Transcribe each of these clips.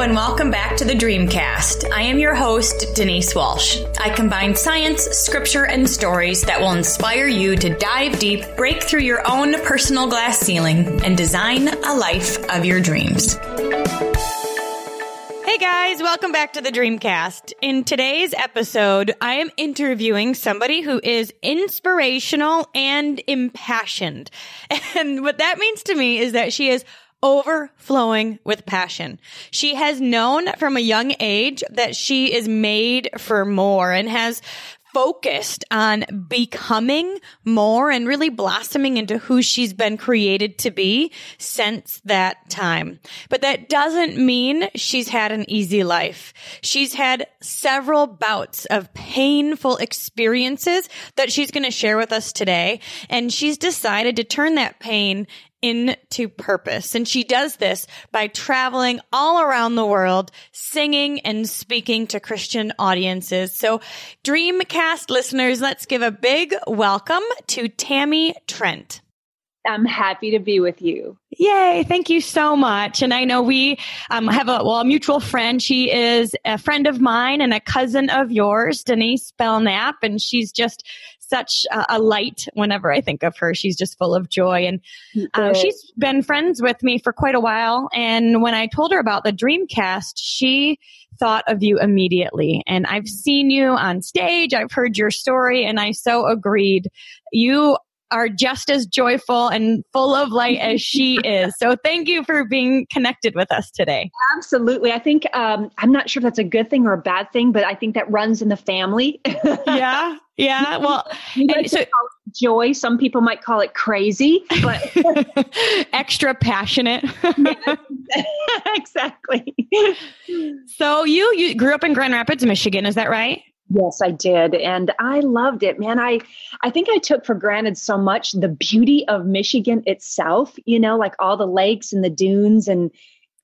And welcome back to the Dreamcast. I am your host, Denise Walsh. I combine science, scripture, and stories that will inspire you to dive deep, break through your own personal glass ceiling, and design a life of your dreams. Hey guys, welcome back to the Dreamcast. In today's episode, I am interviewing somebody who is inspirational and impassioned. And what that means to me is that she is overflowing with passion. She has known from a young age that she is made for more and has focused on becoming more and really blossoming into who she's been created to be since that time. But that doesn't mean she's had an easy life. She's had several bouts of painful experiences that she's going to share with us today. And she's decided to turn that pain into purpose. And she does this by traveling all around the world, singing and speaking to Christian audiences. So Dreamcast listeners, let's give a big welcome to Tammy Trent. I'm happy to be with you. Yay. Thank you so much. And I know we um, have a, well, a mutual friend. She is a friend of mine and a cousin of yours, Denise Belknap. And she's just such a, light whenever I think of her. She's just full of joy. And uh, she's been friends with me for quite a while. And when I told her about the Dreamcast, she thought of you immediately. And I've seen you on stage. I've heard your story and I so agreed. You are just as joyful and full of light as she is. So thank you for being connected with us today. Absolutely. I think um, I'm not sure if that's a good thing or a bad thing, but I think that runs in the family. yeah. Yeah. Well, so, joy. Some people might call it crazy, but extra passionate. exactly. So you you grew up in Grand Rapids, Michigan, is that right? Yes, I did. And I loved it, man. I I think I took for granted so much the beauty of Michigan itself, you know, like all the lakes and the dunes and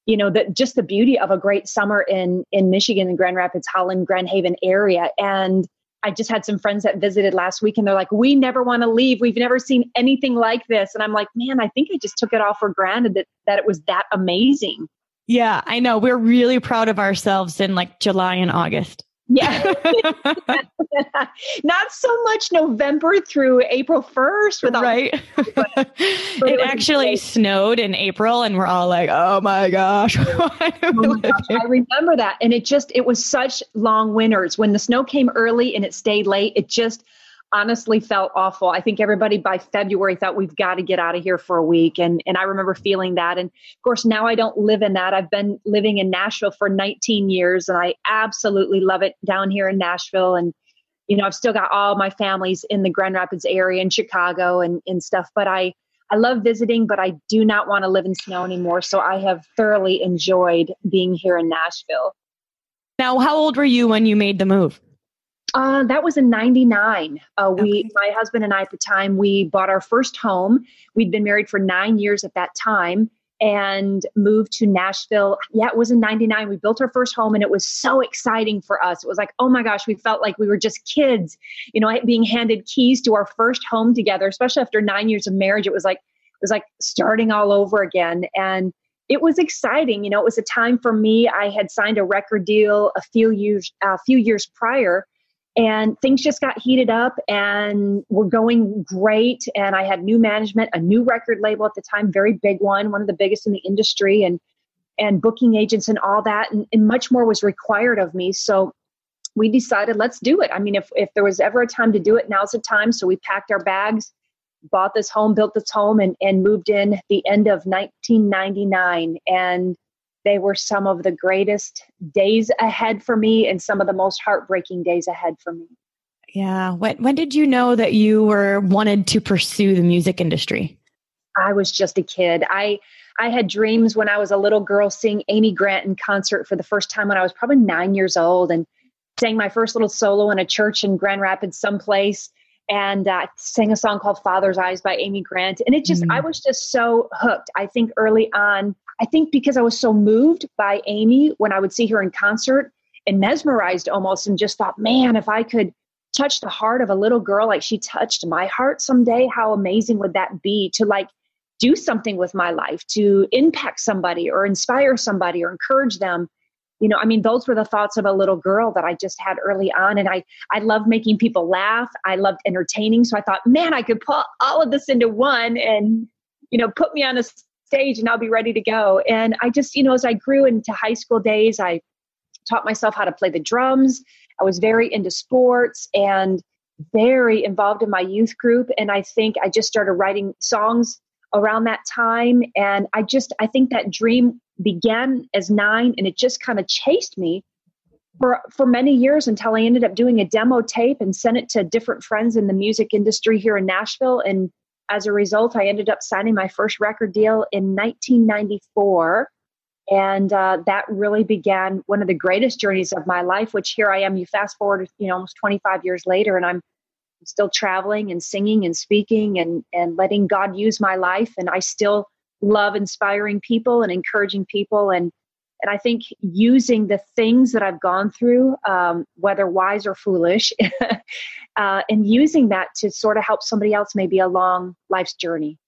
you know, the just the beauty of a great summer in in Michigan and Grand Rapids, Holland, Grand Haven area. And I just had some friends that visited last week and they're like, we never want to leave. We've never seen anything like this. And I'm like, man, I think I just took it all for granted that, that it was that amazing. Yeah, I know. We're really proud of ourselves in like July and August. Yeah. Not so much November through April 1st without Right. But, but it, it actually great. snowed in April and we're all like, "Oh my gosh." oh my gosh I remember that and it just it was such long winters when the snow came early and it stayed late. It just honestly felt awful. I think everybody by February thought we've got to get out of here for a week. And, and I remember feeling that. And of course, now I don't live in that. I've been living in Nashville for 19 years and I absolutely love it down here in Nashville. And, you know, I've still got all my families in the Grand Rapids area in Chicago and, and stuff, but I, I love visiting, but I do not want to live in snow anymore. So I have thoroughly enjoyed being here in Nashville. Now, how old were you when you made the move? Uh, that was in 99. Uh, we, okay. my husband and I at the time, we bought our first home. We'd been married for nine years at that time and moved to Nashville. Yeah, it was in 99. We built our first home and it was so exciting for us. It was like, oh my gosh, we felt like we were just kids, you know, being handed keys to our first home together, especially after nine years of marriage. It was like, it was like starting all over again. And it was exciting. You know, it was a time for me. I had signed a record deal a few years, a few years prior and things just got heated up and were going great. And i had new management a new record label at the time very big one one of the biggest in the industry and and booking agents and all that and, and much more was required of me. So we decided let's do it. I mean if, if there was ever a time to do it now's the time. So we packed our bags bought this home built this home and, and moved in the end of 1999 and they were some of the greatest days ahead for me and some of the most heartbreaking days ahead for me. Yeah. When, when did you know that you were wanted to pursue the music industry? I was just a kid. I I had dreams when I was a little girl seeing Amy Grant in concert for the first time when I was probably nine years old and sang my first little solo in a church in Grand Rapids, someplace, and uh, sang a song called Father's Eyes by Amy Grant. And it just, mm. I was just so hooked. I think early on, I think because I was so moved by Amy when I would see her in concert and mesmerized almost and just thought, man, if I could touch the heart of a little girl like she touched my heart someday, how amazing would that be to like do something with my life, to impact somebody or inspire somebody or encourage them. You know i mean those were the thoughts of a little girl that i just had early on. And i i loved making people laugh. I loved entertaining. So i thought man i could put all of this into one and you know put me on a stage and i'll be ready to go. And i just you know as i grew into high school days i taught myself how to play the drums. I was very into sports and very involved in my youth group. And i think i just started writing songs around that time. And i just i think that dream began as nine and it just kind of chased me for for many years until I ended up doing a demo tape and sent it to different friends in the music industry here in Nashville. And as a result I ended up signing my first record deal in 1994 and uh, that really began one of the greatest journeys of my life which here I am you fast forward you know almost 25 years later and I'm still traveling and singing and speaking and and letting God use my life. And I still love inspiring people and encouraging people and and I think using the things that I've gone through, um, whether wise or foolish, uh, and using that to sort of help somebody else maybe along life's journey.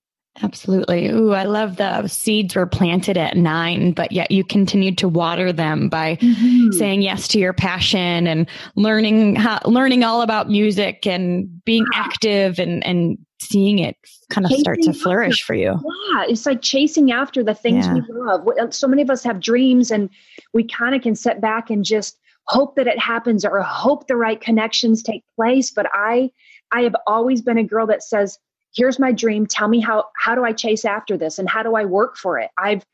Absolutely. Ooh, I love the seeds were planted at nine, but yet you continued to water them by mm-hmm. saying yes to your passion and learning how, learning all about music and being active and, and seeing it kind of chasing start to flourish after, for you. Yeah, it's like chasing after the things yeah. we love. Uh, so many of us have dreams and we kind of can sit back and just hope that it happens or hope the right connections take place, but I I have always been a girl that says, "Here's my dream. Tell me how how do I chase after this and how do I work for it?" I've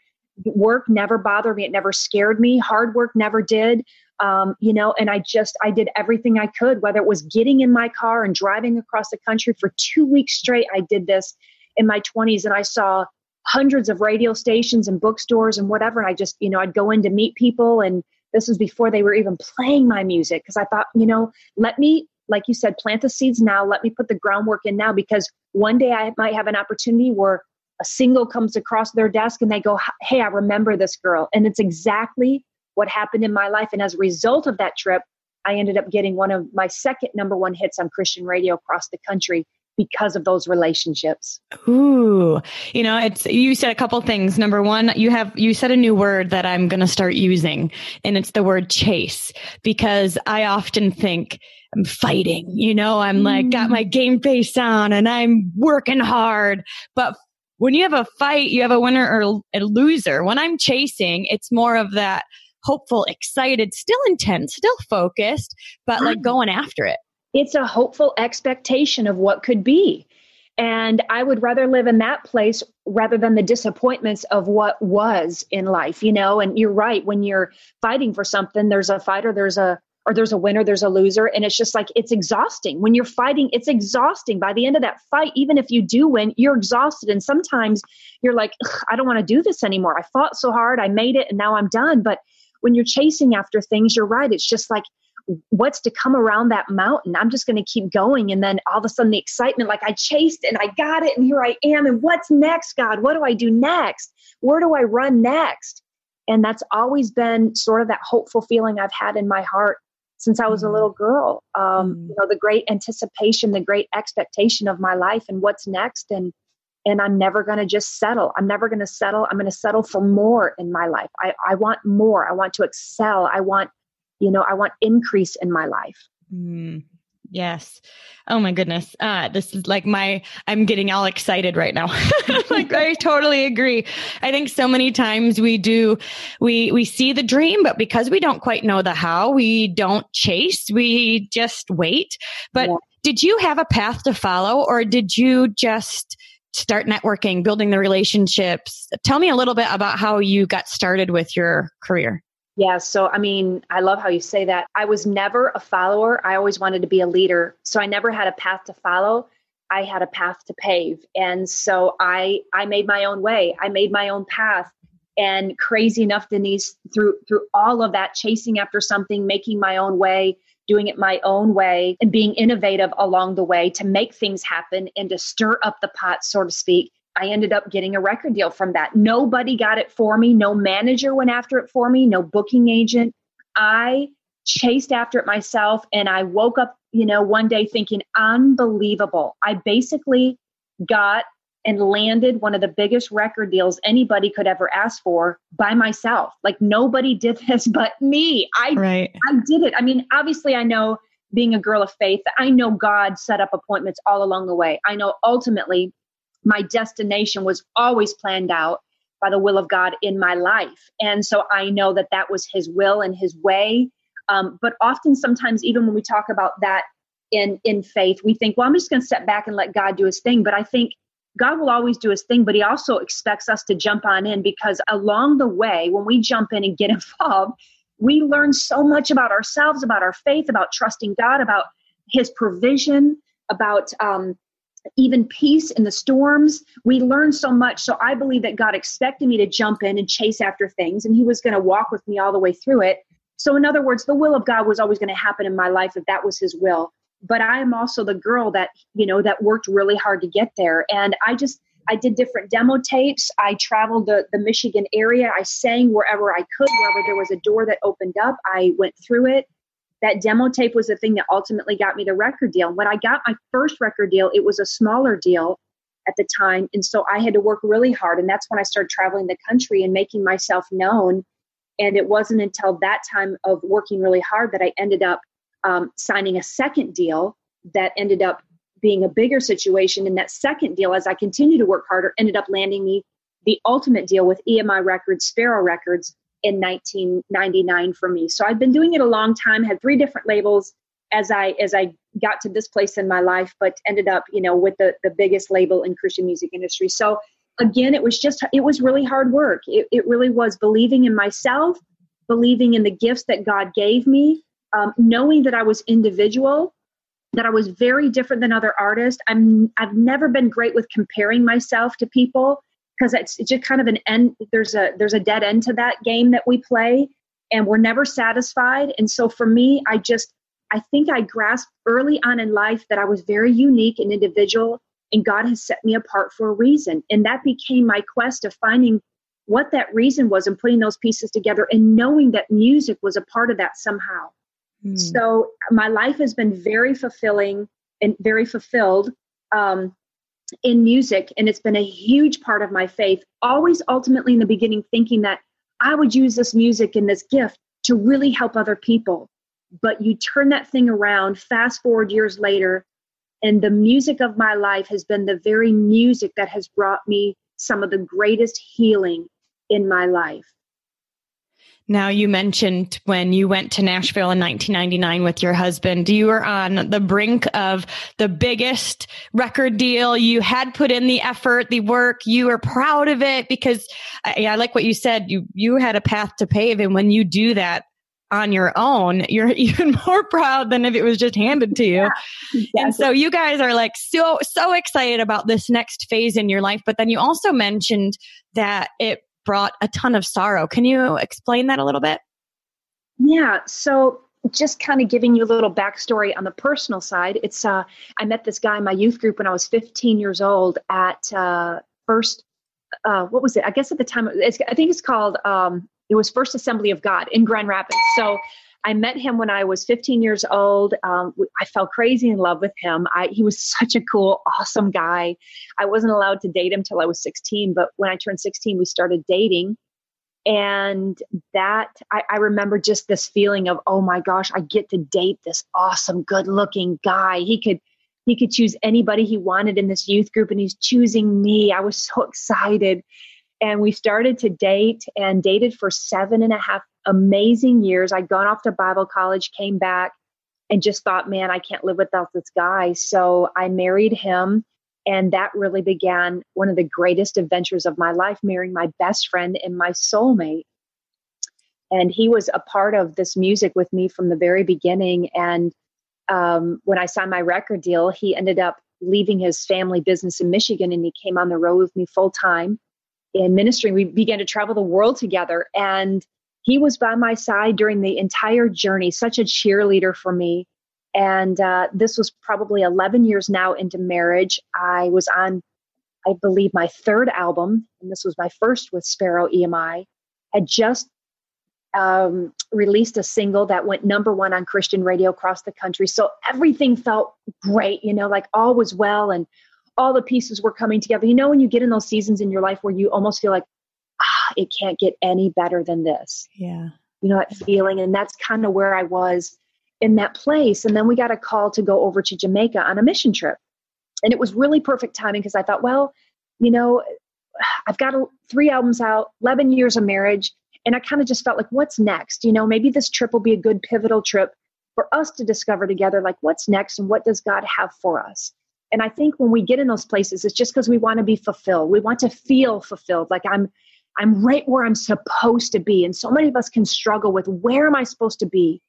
work never bothered me. It never scared me. Hard work never did um, you know, and I just, I did everything I could, whether it was getting in my car and driving across the country for two weeks straight. I did this in my 20s and I saw hundreds of radio stations and bookstores and whatever. And I just, you know, I'd go in to meet people. And this was before they were even playing my music because I thought, you know, let me, like you said, plant the seeds now. Let me put the groundwork in now because one day I might have an opportunity where a single comes across their desk and they go, Hey, I remember this girl. And it's exactly what happened in my life. And as a result of that trip, I ended up getting one of my second number one hits on Christian radio across the country because of those relationships. Ooh, you know, it's, you said a couple things. Number one, you have, you said a new word that I'm going to start using and it's the word chase because I often think I'm fighting, you know, I'm mm. like got my game face on and I'm working hard, but when you have a fight, you have a winner or a loser. When I'm chasing, it's more of that hopeful, excited, still intense, still focused, but like mm. going after it. It's a hopeful expectation of what could be. And I would rather live in that place rather than the disappointments of what was in life, you know? And you're right. When you're fighting for something, there's a fighter, there's a, or there's a winner, there's a loser. And it's just like, it's exhausting. When you're fighting, it's exhausting. By the end of that fight, even if you do win, you're exhausted. And sometimes you're like, I don't want to do this anymore. I fought so hard, I made it, and now I'm done. But when you're chasing after things, you're right. It's just like, what's to come around that mountain? I'm just going to keep going. And then all of a sudden, the excitement, like I chased and I got it, and here I am. And what's next, God? What do I do next? Where do I run next? And that's always been sort of that hopeful feeling I've had in my heart since I was a little mm-hmm. girl. Um, mm. You know, the great anticipation, the great expectation of my life and what's next. And and I'm never going to just settle. I'm never going to settle. I'm going to settle for more in my life. I, I want more. I want to excel. I want, you know, I want increase in my life. Mm, yes. Oh my goodness. Uh, this is like my, I'm getting all excited right now. like I totally agree. I think so many times we do, we, we see the dream, but because we don't quite know the how, we don't chase. We just wait. But yeah. did you have a path to follow or did you just, start networking, building the relationships. Tell me a little bit about how you got started with your career. Yeah, so I mean, I love how you say that. I was never a follower. I always wanted to be a leader. So I never had a path to follow. I had a path to pave. And so I I made my own way. I made my own path. And crazy enough, Denise, through through all of that chasing after something, making my own way, doing it my own way and being innovative along the way to make things happen and to stir up the pot, so to speak. I ended up getting a record deal from that. Nobody got it for me. No manager went after it for me. No booking agent. I chased after it myself and I woke up, you know, one day thinking, unbelievable. I basically got and landed one of the biggest record deals anybody could ever ask for by myself. Like nobody did this but me. I right. I did it. I mean, obviously I know being a girl of faith, I know God set up appointments all along the way. I know ultimately my destination was always planned out by the will of God in my life. And so I know that that was his will and his way. Um, but often, sometimes, even when we talk about that in, in faith, we think, well, I'm just going to step back and let God do his thing. But I think God will always do his thing, but he also expects us to jump on in because along the way, when we jump in and get involved, we learn so much about ourselves, about our faith, about trusting God, about his provision, about um, even peace in the storms. We learn so much. So I believe that God expected me to jump in and chase after things, and He was going to walk with me all the way through it. So, in other words, the will of God was always going to happen in my life if that was His will. But I am also the girl that, you know, that worked really hard to get there. And I just, I did different demo tapes. I traveled the, the Michigan area. I sang wherever I could, wherever there was a door that opened up. I went through it that demo tape was the thing that ultimately got me the record deal. When I got my first record deal, it was a smaller deal at the time. And so I had to work really hard. And that's when I started traveling the country and making myself known. And it wasn't until that time of working really hard that I ended up um, signing a second deal that ended up being a bigger situation. And that second deal, as I continued to work harder, ended up landing me the ultimate deal with EMI Records, Sparrow Records, in 1999 for me. So I've been doing it a long time, had three different labels as I as I got to this place in my life, but ended up, you know, with the the biggest label in Christian music industry. So again, it was just it was really hard work. It, it really was believing in myself, believing in the gifts that God gave me, um, knowing that I was individual, that I was very different than other artists. I'm I've never been great with comparing myself to people because it's, just kind of an end there's a there's a dead end to that game that we play and we're never satisfied and so for me i just i think i grasped early on in life that i was very unique and individual and god has set me apart for a reason and that became my quest of finding what that reason was and putting those pieces together and knowing that music was a part of that somehow mm. so my life has been very fulfilling and very fulfilled um, in music and it's been a huge part of my faith always ultimately in the beginning thinking that i would use this music and this gift to really help other people but you turn that thing around fast forward years later and the music of my life has been the very music that has brought me some of the greatest healing in my life now, you mentioned when you went to Nashville in 1999 with your husband, you were on the brink of the biggest record deal. You had put in the effort, the work. You were proud of it because I, I like what you said. You, you had a path to pave. And when you do that, on your own, you're even more proud than if it was just handed to you. Yeah, And so you guys are like so, so excited about this next phase in your life. But then you also mentioned that it brought a ton of sorrow. Can you explain that a little bit? Yeah. So just kind of giving you a little backstory on the personal side, it's uh, I met this guy in my youth group when I was 15 years old at uh, first. Uh, what was it? I guess at the time, I think it's called. Um, it was First Assembly of God in Grand Rapids. So I met him when I was 15 years old. Um, I fell crazy in love with him. I, he was such a cool, awesome guy. I wasn't allowed to date him till I was 16, but when I turned 16, we started dating. And that, I, I remember just this feeling of, oh my gosh, I get to date this awesome, good looking guy. He could, he could choose anybody he wanted in this youth group and he's choosing me. I was so excited and we started to date and dated for seven and a half amazing years. I'd gone off to Bible college, came back, and just thought, man, I can't live without this guy. So I married him. And that really began one of the greatest adventures of my life, marrying my best friend and my soulmate. And he was a part of this music with me from the very beginning. And um, when I signed my record deal, he ended up leaving his family business in Michigan and he came on the road with me full time in ministry. We began to travel the world together, and he was by my side during the entire journey, such a cheerleader for me. And uh, this was probably 11 years now into marriage. I was on, I believe, my third album, and this was my first with Sparrow EMI. Had just um, released a single that went number one on Christian radio across the country. So everything felt great, you know, like all was well and all the pieces were coming together. You know, when you get in those seasons in your life where you almost feel like, it can't get any better than this. Yeah. You know, that feeling. And that's kind of where I was in that place. And then we got a call to go over to Jamaica on a mission trip. And it was really perfect timing because I thought, well, you know, I've got a, three albums out, 11 years of marriage. And I kind of just felt like, what's next? You know, maybe this trip will be a good pivotal trip for us to discover together, like, what's next and what does God have for us? And I think when we get in those places, it's just because we want to be fulfilled. We want to feel fulfilled. Like I'm, I'm right where I'm supposed to be. And so many of us can struggle with where am I supposed to be?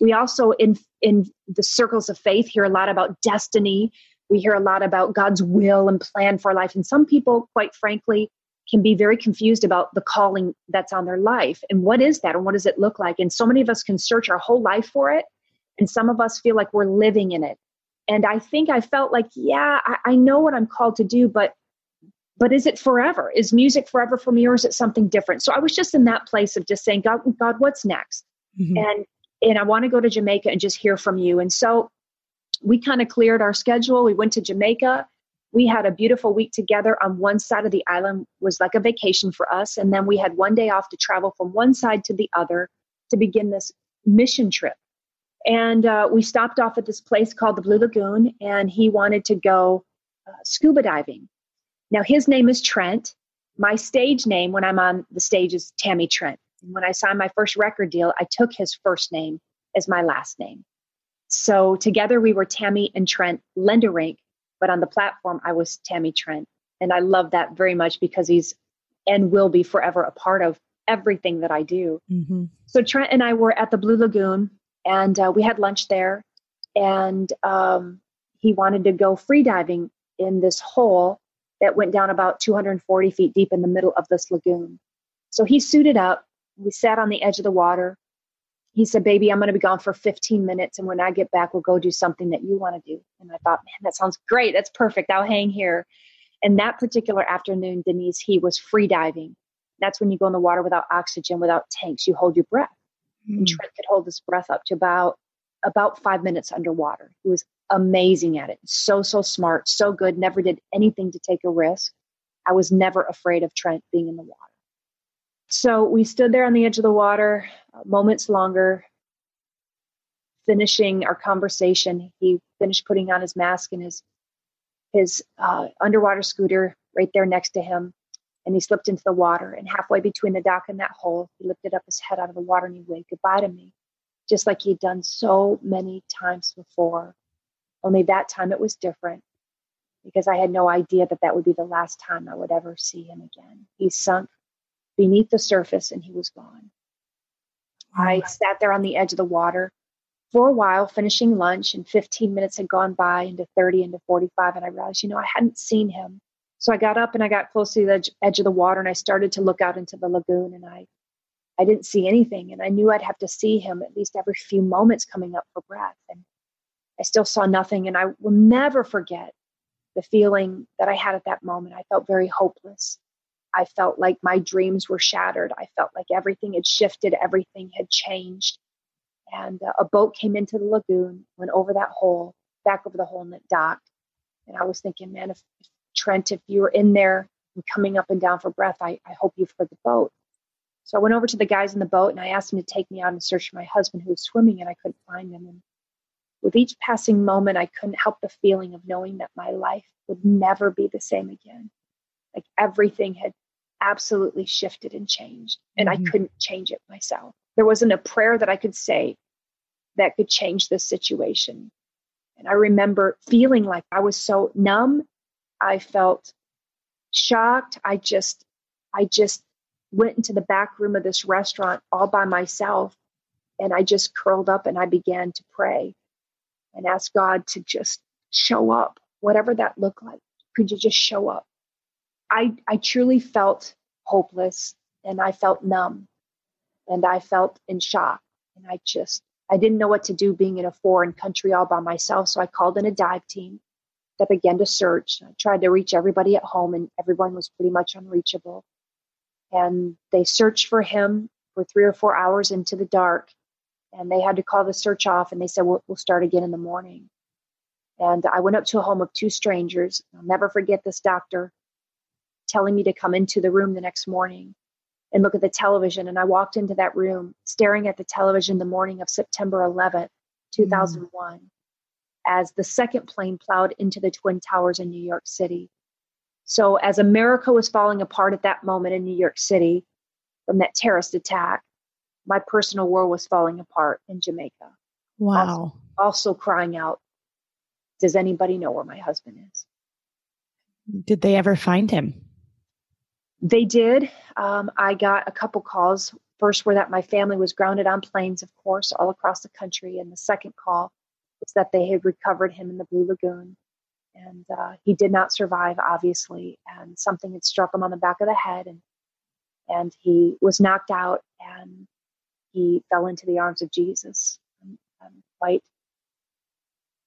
We also in in the circles of faith hear a lot about destiny. We hear a lot about God's will and plan for life. And some people, quite frankly, can be very confused about the calling that's on their life and what is that and what does it look like. And so many of us can search our whole life for it. And some of us feel like we're living in it. And I think I felt like, yeah, I, I know what I'm called to do, but but is it forever? Is music forever for me or is it something different? So I was just in that place of just saying, God, God, what's next? Mm-hmm. And and I want to go to Jamaica and just hear from you. And so we kind of cleared our schedule. We went to Jamaica. We had a beautiful week together on one side of the island was like a vacation for us and then we had one day off to travel from one side to the other to begin this mission trip. And uh, we stopped off at this place called the Blue Lagoon and he wanted to go uh, scuba diving. Now his name is Trent. My stage name when I'm on the stage is Tammy Trent. And when I signed my first record deal, I took his first name as my last name. So together we were Tammy and Trent Lenderink, but on the platform I was Tammy Trent. And I love that very much because he's and will be forever a part of everything that I do. Mm-hmm. So Trent and I were at the Blue Lagoon and uh, we had lunch there. And um, he wanted to go free diving in this hole that went down about 240 feet deep in the middle of this lagoon. So he suited up. We sat on the edge of the water he said, Baby, I'm going to be gone for 15 minutes. And when I get back, we'll go do something that you want to do. And I thought, Man, that sounds great. That's perfect. I'll hang here. And that particular afternoon, Denise, he was free diving. That's when you go in the water without oxygen, without tanks, you hold your breath. Mm. And Trent could hold his breath up to about about five minutes underwater. He was amazing at it. So, so smart, so good, never did anything to take a risk. I was never afraid of Trent being in the water. So we stood there on the edge of the water, uh, moments longer, finishing our conversation. He finished putting on his mask and his his uh, underwater scooter right there next to him, and he slipped into the water. And halfway between the dock and that hole, he lifted up his head out of the water and he waved goodbye to me, just like he'd done so many times before. Only that time it was different because I had no idea that that would be the last time I would ever see him again. He sunk beneath the surface and he was gone. I sat there on the edge of the water for a while, finishing lunch, and 15 minutes had gone by into 30 into 45, and I realized, you know, I hadn't seen him. So I got up and I got close to the edge, edge of the water and I started to look out into the lagoon and I I didn't see anything and I knew I'd have to see him at least every few moments coming up for breath and I still saw nothing and I will never forget the feeling that I had at that moment. I felt very hopeless. I felt like my dreams were shattered. I felt like everything had shifted, everything had changed. And uh, a boat came into the lagoon, went over that hole, back over the hole, and it docked. And I was thinking, man, if, if Trent, if you were in there and coming up and down for breath, I, I hope you've heard the boat. So I went over to the guys in the boat and I asked them to take me out and search for my husband who was swimming, and I couldn't find him. And with each passing moment, I couldn't help the feeling of knowing that my life would never be the same again. Like everything had absolutely shifted and changed, and mm-hmm. I couldn't change it myself. There wasn't a prayer that I could say that could change this situation. And I remember feeling like I was so numb. I felt shocked. I just, I just went into the back room of this restaurant all by myself and I just curled up and I began to pray and ask God to just show up, whatever that looked like. Could you just show up? I, I truly felt hopeless and I felt numb and I felt in shock. And I just, I didn't know what to do being in a foreign country all by myself. So I called in a dive team that began to search. I tried to reach everybody at home and everyone was pretty much unreachable. And they searched for him for three or four hours into the dark. And they had to call the search off and they said, we'll, we'll start again in the morning. And I went up to a home of two strangers. I'll never forget this doctor telling me to come into the room the next morning and look at the television. And I walked into that room staring at the television the morning of September 11th, 2001, mm. as the second plane plowed into the Twin Towers in New York City. So, as America was falling apart at that moment in New York City from that terrorist attack, my personal world was falling apart in Jamaica. Wow. Also, also crying out, Does anybody know where my husband is? Did they ever find him? They did. Um, I got a couple calls. First, were that my family was grounded on planes, of course, all across the country. And the second call was that they had recovered him in the Blue Lagoon. And uh, he did not survive, obviously. And something had struck him on the back of the head. And, and he was knocked out and he fell into the arms of Jesus. I'm, I'm quite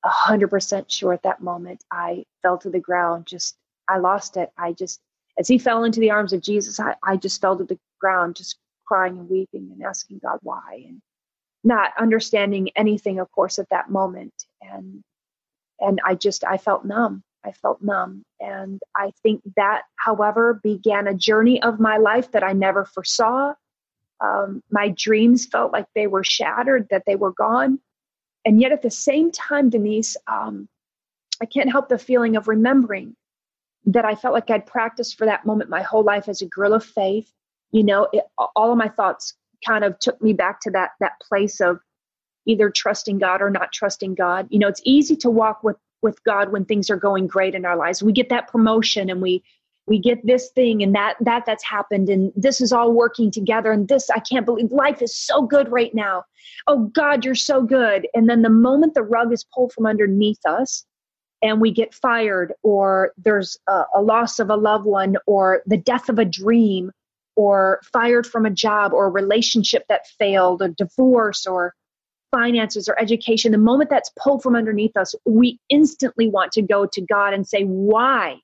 100% sure at that moment I fell to the ground. Just, I lost it. I just as he fell into the arms of Jesus, I, I just fell to the ground, just crying and weeping and asking God why, and not understanding anything, of course, at that moment. And and I just I felt numb. I felt numb, and I think that, however, began a journey of my life that I never foresaw. Um, my dreams felt like they were shattered, that they were gone, and yet at the same time, Denise, um, I can't help the feeling of remembering that I felt like I'd practiced for that moment my whole life as a girl of faith. You know, it, all of my thoughts kind of took me back to that that place of either trusting God or not trusting God. You know, it's easy to walk with with God when things are going great in our lives. We get that promotion and we we get this thing and that that that's happened and this is all working together and this I can't believe life is so good right now. Oh God, you're so good. And then the moment the rug is pulled from underneath us, and we get fired or there's a, a, loss of a loved one or the death of a dream or fired from a job or a relationship that failed or divorce or finances or education the moment that's pulled from underneath us we instantly want to go to god and say why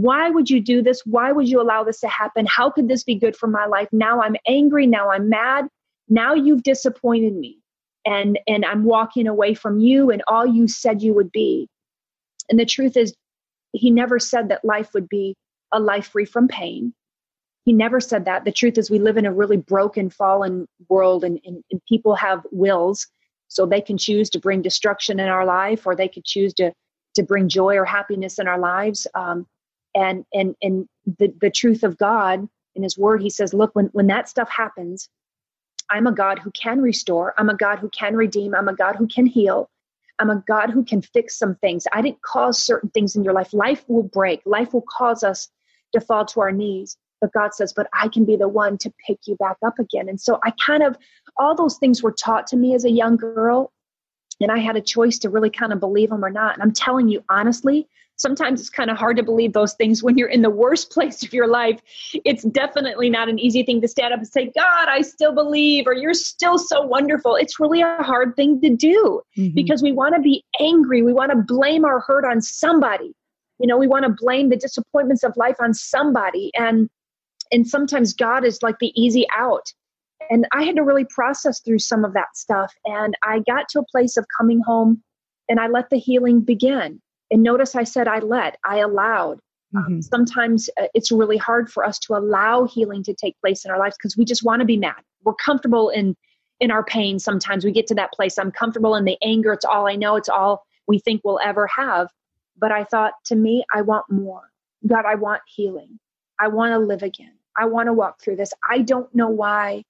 why would you do this why would you allow this to happen how could this be good for my life now i'm angry now i'm mad now you've disappointed me and and i'm walking away from you and all you said you would be and the truth is, he never said that life would be a life free from pain. He never said that. The truth is, we live in a really broken, fallen world, and, and, and people have wills. So they can choose to bring destruction in our life, or they could choose to to bring joy or happiness in our lives. Um, and and and the the truth of God in His Word, He says, look, when when that stuff happens, I'm a God who can restore. I'm a God who can redeem. I'm a God who can heal. I'm a God who can fix some things. I didn't cause certain things in your life. Life will break, life will cause us to fall to our knees. But God says, but I can be the one to pick you back up again. And so I kind of, all those things were taught to me as a young girl. And I had a choice to really kind of believe them or not. And I'm telling you honestly, sometimes it's kind of hard to believe those things when you're in the worst place of your life. It's definitely not an easy thing to stand up and say, God, I still believe, or you're still so wonderful. It's really a hard thing to do mm-hmm. because we want to be angry. We want to blame our hurt on somebody. You know, we want to blame the disappointments of life on somebody. And and sometimes God is like the easy out. And I had to really process through some of that stuff. And I got to a place of coming home and I let the healing begin and notice I said I let, I allowed. Um, mm-hmm. Um, sometimes uh, it's really hard for us to allow healing to take place in our lives because we just want to be mad. We're comfortable in in our pain. Sometimes we get to that place. I'm comfortable in the anger. It's all I know. It's all we think we'll ever have. But I thought, to me, I want more. God, I want healing. I want to live again. I want to walk through this. I don't know why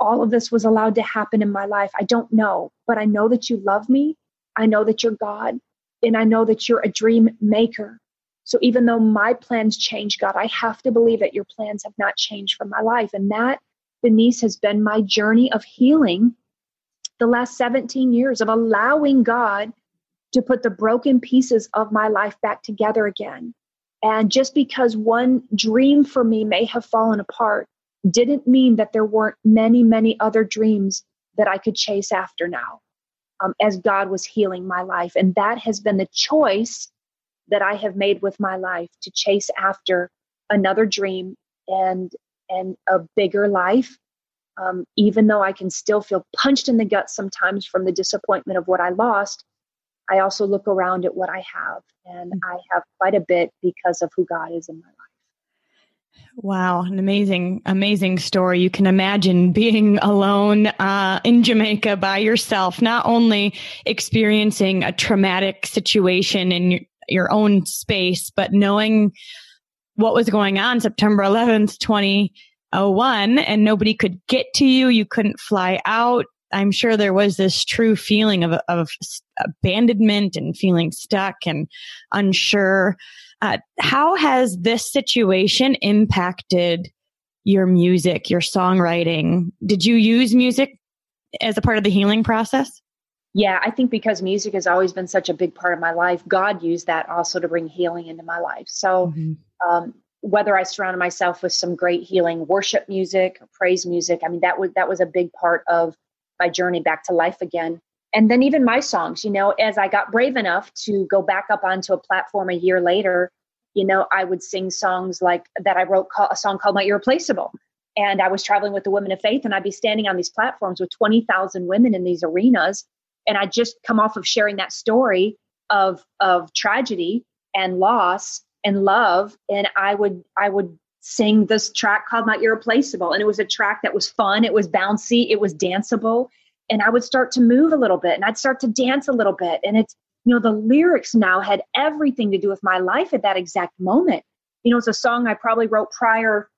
all of this was allowed to happen in my life. I don't know, but I know that you love me. I know that you're God and I know that you're a dream maker. So even though my plans change, God, I have to believe that your plans have not changed for my life. And that, Denise, has been my journey of healing the last 17 years of allowing God to put the broken pieces of my life back together again. And just because one dream for me may have fallen apart didn't mean that there weren't many, many other dreams that I could chase after now um, as God was healing my life. And that has been the choice that I have made with my life to chase after another dream and and a bigger life. Um, even though I can still feel punched in the gut sometimes from the disappointment of what I lost, I also look around at what I have, and mm-hmm. I have quite a bit because of who God is in my life. Wow, an amazing, amazing story. You can imagine being alone uh, in Jamaica by yourself, not only experiencing a traumatic situation in your, your own space, but knowing what was going on September 11th, 2001, and nobody could get to you. You couldn't fly out. I'm sure there was this true feeling of, of abandonment and feeling stuck and unsure. Uh, how has this situation impacted your music, your songwriting? Did you use music as a part of the healing process? Yeah, I think because music has always been such a big part of my life, God used that also to bring healing into my life. So, mm-hmm. um, whether I surrounded myself with some great healing worship music, praise music, I mean that was that was a big part of my journey back to life again. And then even my songs you know as i got brave enough to go back up onto a platform a year later you know i would sing songs like that i wrote a song called my irreplaceable. And i was traveling with the women of faith and i'd be standing on these platforms with 20,000 women in these arenas. And I'd just come off of sharing that story of of tragedy and loss and love. And i would i would sing this track called my irreplaceable and it was a track that was fun it was bouncy it was danceable and I would start to move a little bit and I'd start to dance a little bit. And it's, you know, the lyrics now had everything to do with my life at that exact moment. You know, it's a song I probably wrote prior,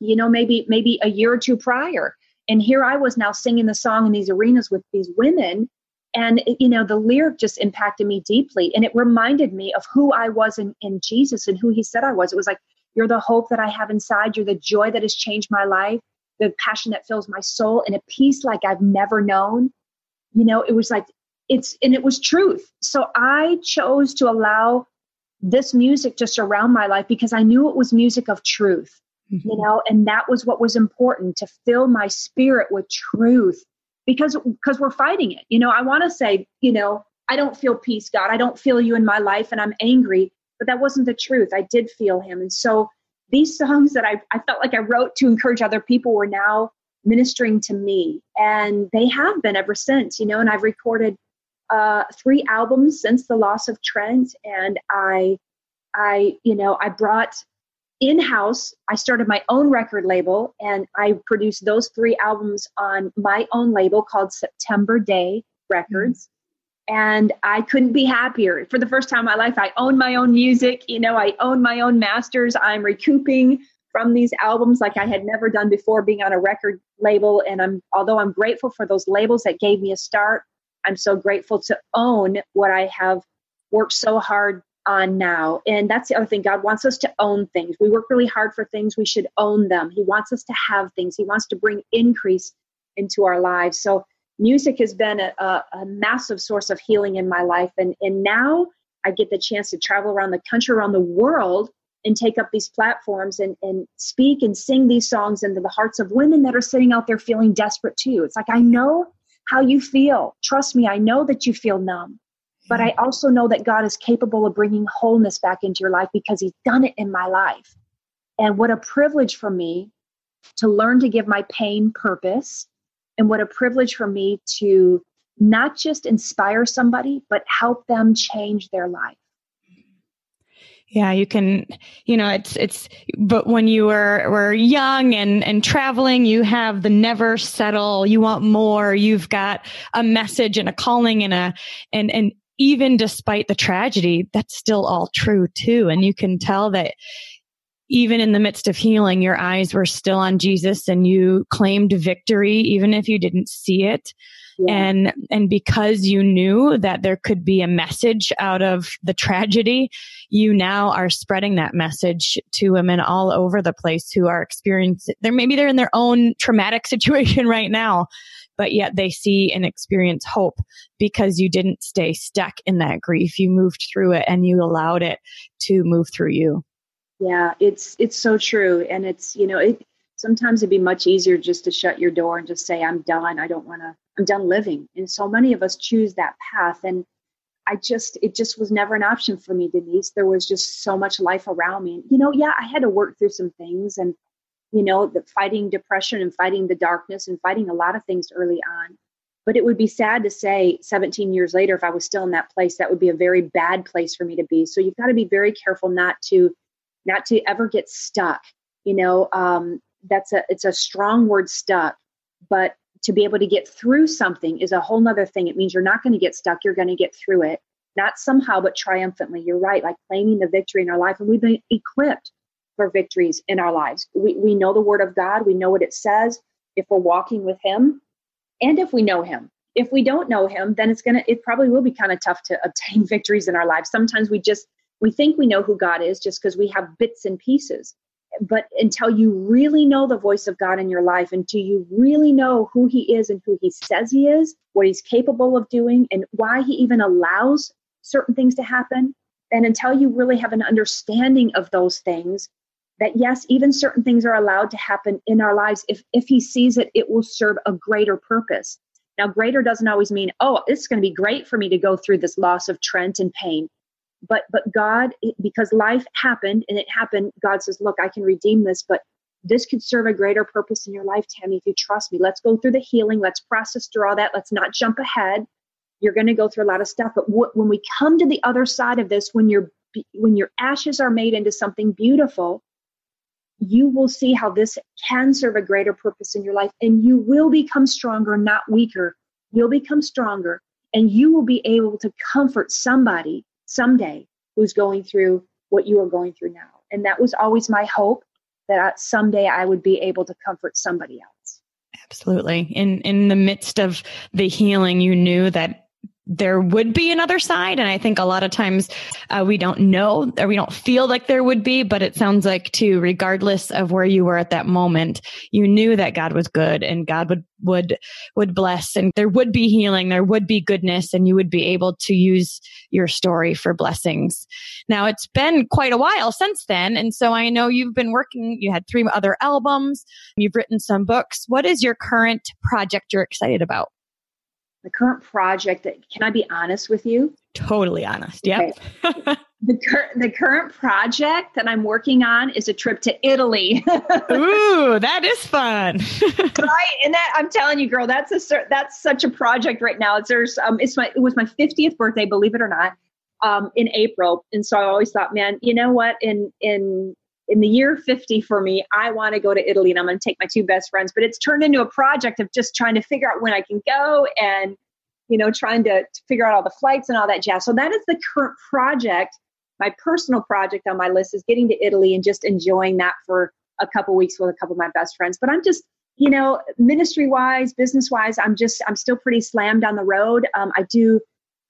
you know, maybe, maybe a year or two prior. And here I was now singing the song in these arenas with these women. And, you know, the lyric just impacted me deeply. And it reminded me of who I was in, in Jesus and who he said I was. It was like, you're the hope that I have inside. You're the joy that has changed my life the passion that fills my soul and a peace like I've never known. You know, it was like it's and it was truth. So I chose to allow this music to surround my life because I knew it was music of truth. Mm-hmm. You know, and that was what was important to fill my spirit with truth because because we're fighting it. You know, I want to say, you know, I don't feel peace, God. I don't feel you in my life and I'm angry, but that wasn't the truth. I did feel him. And so these songs that I, I felt like I wrote to encourage other people were now ministering to me. And they have been ever since, you know, and I've recorded uh, three albums since the loss of Trent. And I, I, you know, I brought in house, I started my own record label and I produced those three albums on my own label called September Day Records and I couldn't be happier. For the first time in my life, I own my own music. You know, I own my own masters. I'm recouping from these albums like I had never done before being on a record label. And I'm, although I'm grateful for those labels that gave me a start, I'm so grateful to own what I have worked so hard on now. And that's the other thing. God wants us to own things. We work really hard for things. We should own them. He wants us to have things. He wants to bring increase into our lives. So music has been a, a, a, massive source of healing in my life. And, and now I get the chance to travel around the country, around the world, and take up these platforms and, and speak and sing these songs into the hearts of women that are sitting out there feeling desperate too. It's like, I know how you feel. Trust me, I know that you feel numb. But I also know that God is capable of bringing wholeness back into your life because He's done it in my life. And what a privilege for me to learn to give my pain purpose and what a privilege for me to not just inspire somebody, but help them change their life. Yeah, you can, you know, it's, it's, but when you were, were young and, and traveling, you have the never settle, you want more, you've got a message and a calling and a, and, and even despite the tragedy, that's still all true too. And you can tell that even in the midst of healing, your eyes were still on Jesus and you claimed victory, even if you didn't see it. Yeah. And, and because you knew that there could be a message out of the tragedy, you now are spreading that message to women all over the place who are experiencing, they're maybe they're in their own traumatic situation right now, but yet they see and experience hope because you didn't stay stuck in that grief. You moved through it and you allowed it to move through you. Yeah, it's it's so true, and it's you know it. Sometimes it'd be much easier just to shut your door and just say, "I'm done. I don't want to. I'm done living." And so many of us choose that path, and I just it just was never an option for me, Denise. There was just so much life around me. You know, yeah, I had to work through some things, and you know, the fighting depression and fighting the darkness and fighting a lot of things early on. But it would be sad to say 17 years later, if I was still in that place, that would be a very bad place for me to be. So you've got to be very careful not to, not to ever get stuck. You know, um, that's a, it's a strong word stuck, but to be able to get through something is a whole nother thing. It means you're not going to get stuck. You're going to get through it, not somehow, but triumphantly. You're right. Like claiming the victory in our life. And we've been equipped for victories in our lives. We, we know the word of God. We know what it says. If we're walking with him, and if we know him if we don't know him then it's to it probably will be kind of tough to obtain victories in our lives sometimes we just we think we know who god is just because we have bits and pieces. But until you really know the voice of god in your life until you really know who he is and who he says he is what he's capable of doing and why he even allows certain things to happen and until you really have an understanding of those things that yes even certain things are allowed to happen in our lives if if he sees it it will serve a greater purpose. Now greater doesn't always mean oh it's going to be great for me to go through this loss of trent and pain but but god because life happened and it happened god says look i can redeem this but this could serve a greater purpose in your life tammy if you trust me. Let's go through the healing. Let's process through all that. Let's not jump ahead. You're going to go through a lot of stuff but w- when we come to the other side of this when your when your ashes are made into something beautiful you will see how this can serve a greater purpose in your life and you will become stronger, not weaker. You'll become stronger and you will be able to comfort somebody someday who's going through what you are going through now. And that was always my hope that someday I would be able to comfort somebody else. Absolutely. In in the midst of the healing, you knew that there would be another side. And I think a lot of times uh, we don't know or we don't feel like there would be, but it sounds like too, regardless of where you were at that moment, you knew that God was good and God would, would, would bless and there would be healing. There would be goodness and you would be able to use your story for blessings. Now it's been quite a while since then. And so I know you've been working, you had three other albums, you've written some books. What is your current project you're excited about? The current project that can I be honest with you? Totally honest. Yeah. Okay. the, cur- the current project that I'm working on is a trip to Italy. Ooh, that is fun. right. And that I'm telling you, girl, that's a that's such a project right now. It's there's um it's my it was my 50th birthday, believe it or not, um, in April. And so I always thought, man, you know what? In in in the year 50 for me, I want to go to Italy and I'm going to take my two best friends. But it's turned into a project of just trying to figure out when I can go and, you know, trying to, to figure out all the flights and all that jazz. So that is the current project. My personal project on my list is getting to Italy and just enjoying that for a couple weeks with a couple of my best friends. But I'm just, you know, ministry wise, business wise, I'm just, I'm still pretty slammed on the road. Um, I do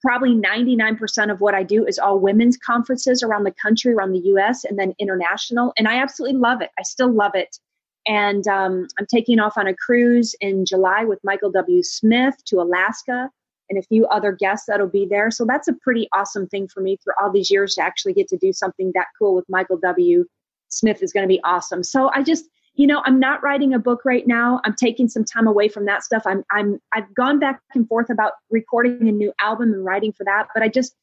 probably 99% of what I do is all women's conferences around the country, around the US, and then international. And I absolutely love it. I still love it. And um, I'm taking off on a cruise in July with Michael W. Smith to Alaska and a few other guests that'll be there. So that's a pretty awesome thing for me for all these years to actually get to do something that cool with Michael W. Smith is going to be awesome. So I just, you know i'm not writing a book right now. I'm taking some time away from that stuff. I'm i'm i've gone back and forth about recording a new album and writing for that but i just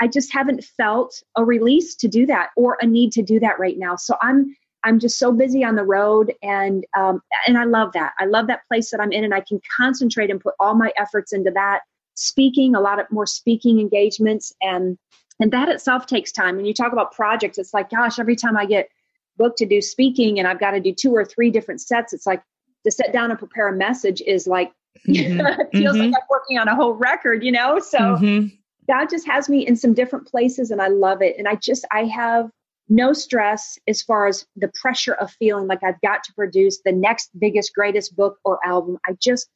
i just haven't felt a release to do that or a need to do that right now. So i'm i'm just so busy on the road and um and i love that. I love that place that i'm in and i can concentrate and put all my efforts into that speaking a lot of more speaking engagements. And and that itself takes time. When you talk about projects it's like gosh every time i get booked to do speaking and I've got to do two or three different sets, it's like to sit down and prepare a message is like mm-hmm. it feels mm-hmm. like I'm working on a whole record, you know? So mm-hmm. God just has me in some different places and I love it. And I just I have no stress as far as the pressure of feeling like I've got to produce the next biggest, greatest book or album. I just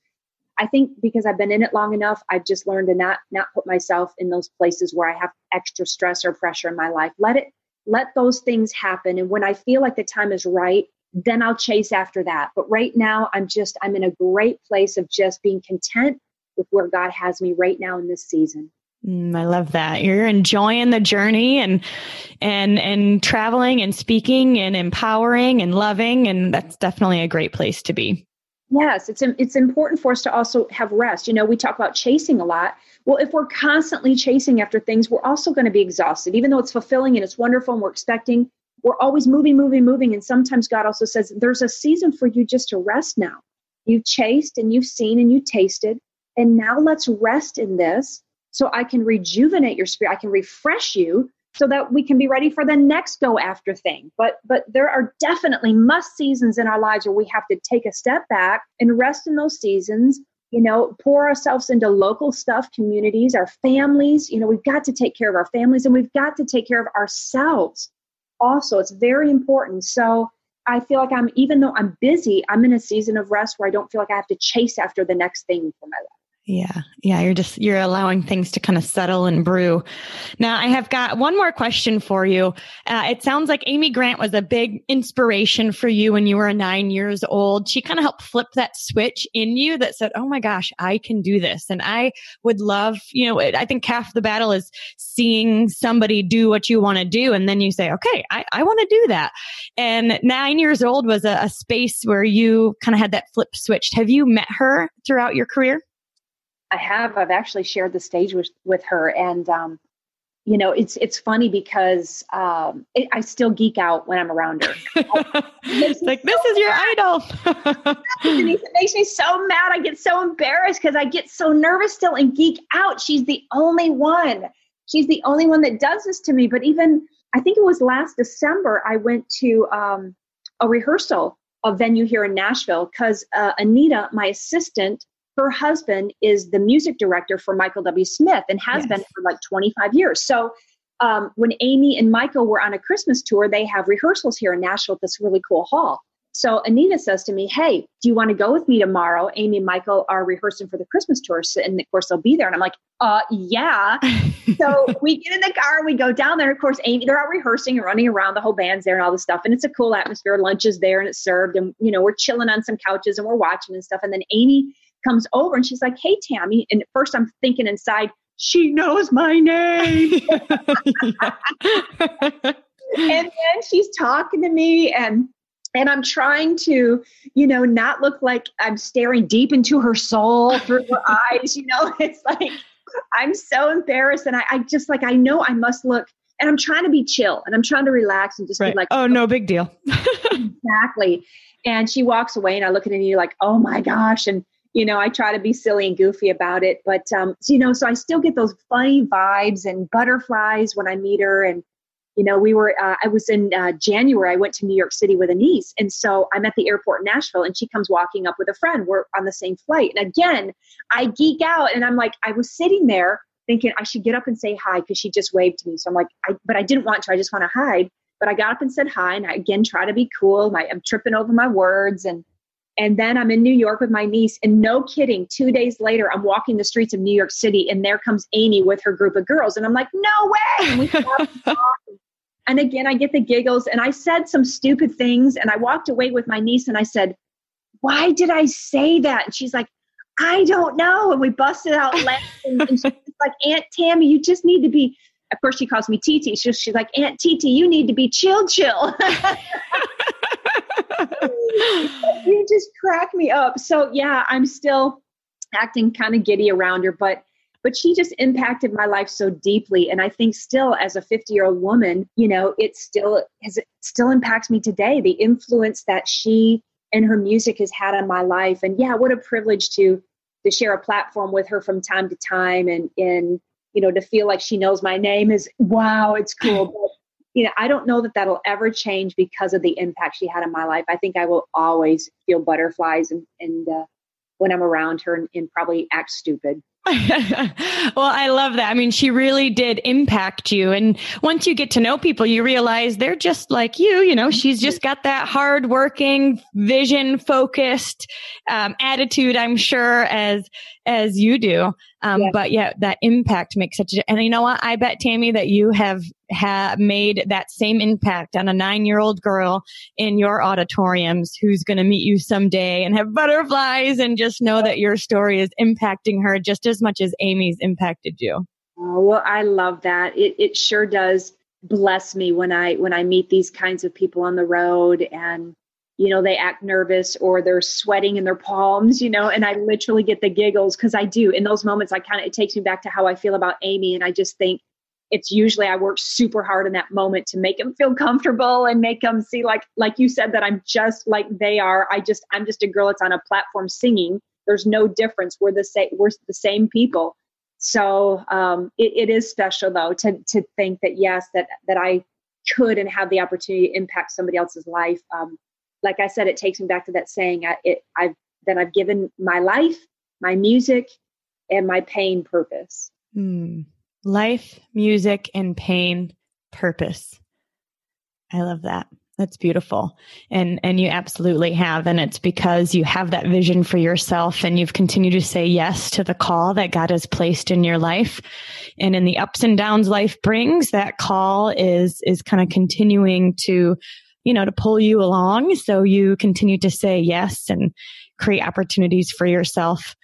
I think because I've been in it long enough, I've just learned to not not put myself in those places where I have extra stress or pressure in my life. Let it let those things happen. And when I feel like the time is right, then I'll chase after that. But right now, I'm just, I'm in a great place of just being content with where God has me right now in this season. Mm, I love that. You're enjoying the journey and and and traveling and speaking and empowering and loving and that's definitely a great place to be. Yes, it's it's important for us to also have rest. You know, we talk about chasing a lot. Well, if we're constantly chasing after things, we're also going to be exhausted. Even though it's fulfilling and it's wonderful and we're expecting, we're always moving, moving, moving. And sometimes God also says, there's a season for you just to rest now. You've chased and you've seen and you tasted. And now let's rest in this so I can rejuvenate your spirit. I can refresh you so that we can be ready for the next go after thing. But but there are definitely must seasons in our lives where we have to take a step back and rest in those seasons. You know, pour ourselves into local stuff, communities, our families. You know, we've got to take care of our families and we've got to take care of ourselves. Also, it's very important. So I feel like I'm, even though I'm busy, I'm in a season of rest where I don't feel like I have to chase after the next thing for my life. Yeah. Yeah. You're just, you're allowing things to kind of settle and brew. Now I have got one more question for you. Uh, it sounds like Amy Grant was a big inspiration for you when you were nine years old. She kind of helped flip that switch in you that said, Oh my gosh, I can do this. And I would love, you know, I think half the battle is seeing somebody do what you want to do. And then you say, okay, I, I want to do that. And nine years old was a, a space where you kind of had that flip switched. Have you met her throughout your career? I have. I've actually shared the stage with with her, and um, you know, it's it's funny because um, it, I still geek out when I'm around her. it's like so this is your idol. it makes me so mad. I get so embarrassed because I get so nervous still and geek out. She's the only one. She's the only one that does this to me. But even I think it was last December, I went to um, a rehearsal, a venue here in Nashville, because uh, Anita, my assistant her husband is the music director for Michael W. Smith and has yes. been for like 25 years. So um, when Amy and Michael were on a Christmas tour, they have rehearsals here in Nashville at this really cool hall. So Anita says to me, Hey, do you want to go with me tomorrow? Amy and Michael are rehearsing for the Christmas tour. So, and of course, they'll be there. And I'm like, Uh, yeah. so we get in the car and we go down there. Of course, Amy, they're out rehearsing and running around. The whole band's there and all this stuff. And it's a cool atmosphere. Lunch is there and it's served. And, you know, we're chilling on some couches and we're watching and stuff. And then Amy comes over and she's like, Hey, Tammy. And at first I'm thinking inside, she knows my name. and then she's talking to me and and I'm trying to, you know, not look like I'm staring deep into her soul through her eyes. You know, it's like I'm so embarrassed, and I, I, just like I know I must look, and I'm trying to be chill, and I'm trying to relax and just right. be like, oh, no big deal. exactly. And she walks away, and I look at you're like, oh my gosh, and you know, I try to be silly and goofy about it, but um, so, you know, so I still get those funny vibes and butterflies when I meet her, and you know, we were, uh, I was in uh, January, I went to New York City with a niece. And so I'm at the airport in Nashville and she comes walking up with a friend. We're on the same flight. And again, I geek out and I'm like, I was sitting there thinking I should get up and say hi because she just waved to me. So I'm like, I, but I didn't want to, I just want to hide. But I got up and said hi. And I again try to be cool. My, I'm tripping over my words and, and then I'm in New York with my niece, and no kidding, two days later, I'm walking the streets of New York City, and there comes Amy with her group of girls. And I'm like, no way. And, and again, I get the giggles. And I said some stupid things, and I walked away with my niece, and I said, why did I say that? And she's like, I don't know. And we busted out laughing. and she's like, Aunt Tammy, you just need to be. Of course, she calls me Titi. She's, she's like, Aunt Titi, you need to be chill, chill. you just crack me up. So yeah, I'm still acting kind of giddy around her, but but she just impacted my life so deeply. And i think still as a 50 year old woman you know it still has it still impacts me today the influence that she and her music has had on my life. And yeah what a privilege to to share a platform with her from time to time and in you know to feel like she knows my name is wow it's cool you know, I don't know that that'll ever change because of the impact she had in my life. I think I will always feel butterflies and, and uh, when I'm around her and, and probably act stupid. well, I love that. I mean, she really did impact you. And once you get to know people, you realize they're just like you. You know, she's just got that hardworking, vision focused um, attitude, I'm sure, as as you do. Um. But yeah, that impact makes such a, and you know what? I bet Tammy that you have, have made that same impact on a nine year old girl in your auditoriums who's going to meet you someday and have butterflies and just know that your story is impacting her just as much as Amy's impacted you. Oh, well, I love that. It, it sure does bless me when I, when I meet these kinds of people on the road and, you know, they act nervous or they're sweating in their palms, you know, and I literally get the giggles because I do. In those moments, I kind of, it takes me back to how I feel about Amy. And I just think it's usually I work super hard in that moment to make them feel comfortable and make them see, like, like you said, that I'm just like they are. I just, I'm just a girl that's on a platform singing there's no difference. We're the same. We're the same people. So um, it, it is special though to to think that yes, that that I could and have the opportunity to impact somebody else's life. Um, like I said, it takes me back to that saying. I, it, I've that I've given my life, my music, and my pain purpose. Hmm. Life, music, and pain purpose. I love that. That's beautiful. And and you absolutely have and it's because you have that vision for yourself and you've continued to say yes to the call that God has placed in your life. And in the ups and downs life brings, that call is is kind of continuing to you know, to pull you along so you continue to say yes and create opportunities for yourself.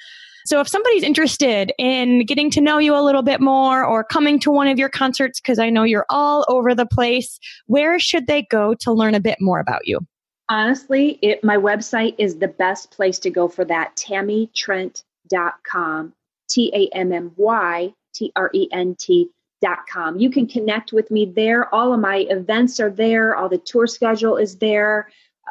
So if somebody's interested in getting to know you a little bit more or coming to one of your concerts, because I know you're all over the place, where should they go to learn a bit more about you? Honestly, it, my website is the best place to go for that. TammyTrent.com. T A M M Y T R E N T. You can connect with me there. All of my events are there. All the tour schedule is there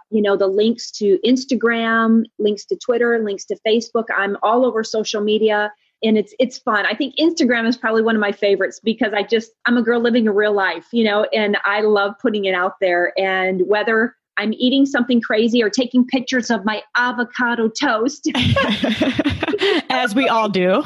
you know the links to instagram links to twitter links to facebook. I'm all over social media and it's it's fun. I think instagram is probably one of my favorites because i just i'm a girl living a real life you know and i love putting it out there. And whether i'm eating something crazy or taking pictures of my avocado toast. As we all do.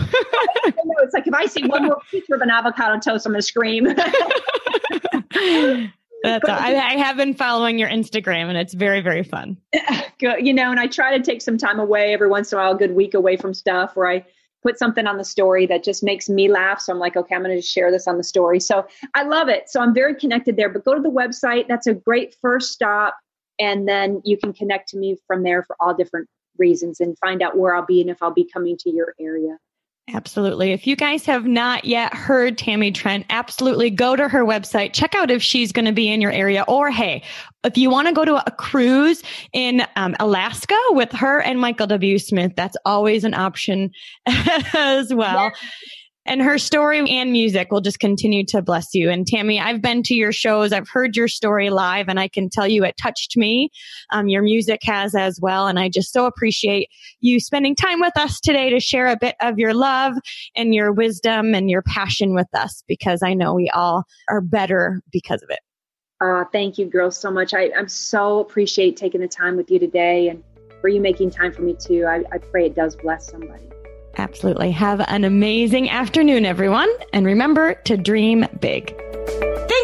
It's like if i see one more picture of an avocado toast i'm going to scream That's I, I, have been following your Instagram and it's very, very fun. You know, and I try to take some time away every once in a while, a good week away from stuff where I put something on the story that just makes me laugh. So I'm like, okay, I'm going to share this on the story. So I love it. So I'm very connected there. But go to the website. That's a great first stop. And then you can connect to me from there for all different reasons and find out where I'll be and if I'll be coming to your area. Absolutely. If you guys have not yet heard Tammy Trent, absolutely go to her website, check out if she's going to be in your area. Or hey, if you want to go to a cruise in um, Alaska with her and Michael W. Smith, that's always an option as well and her story and music will just continue to bless you. And Tammy, I've been to your shows, I've heard your story live, and I can tell you it touched me. Um, your music has as well. And I just so appreciate you spending time with us today to share a bit of your love and your wisdom and your passion with us because I know we all are better because of it. Uh, thank you, girls, so much. I, I'm so appreciate taking the time with you today and for you making time for me too. I, I pray it does bless somebody. Absolutely. Have an amazing afternoon, everyone. And remember to dream big.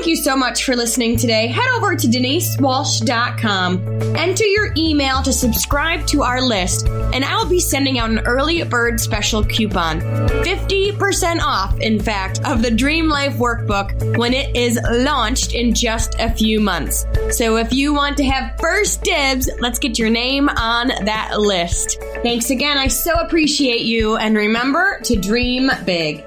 Thank you so much for listening today. Head over to denisewalsh.com. Enter your email to subscribe to our list, and I will be sending out an early bird special coupon. 50% off, in fact, of the Dream Life Workbook when it is launched in just a few months. So if you want to have first dibs, let's get your name on that list. Thanks again. I so appreciate you, and remember to dream big.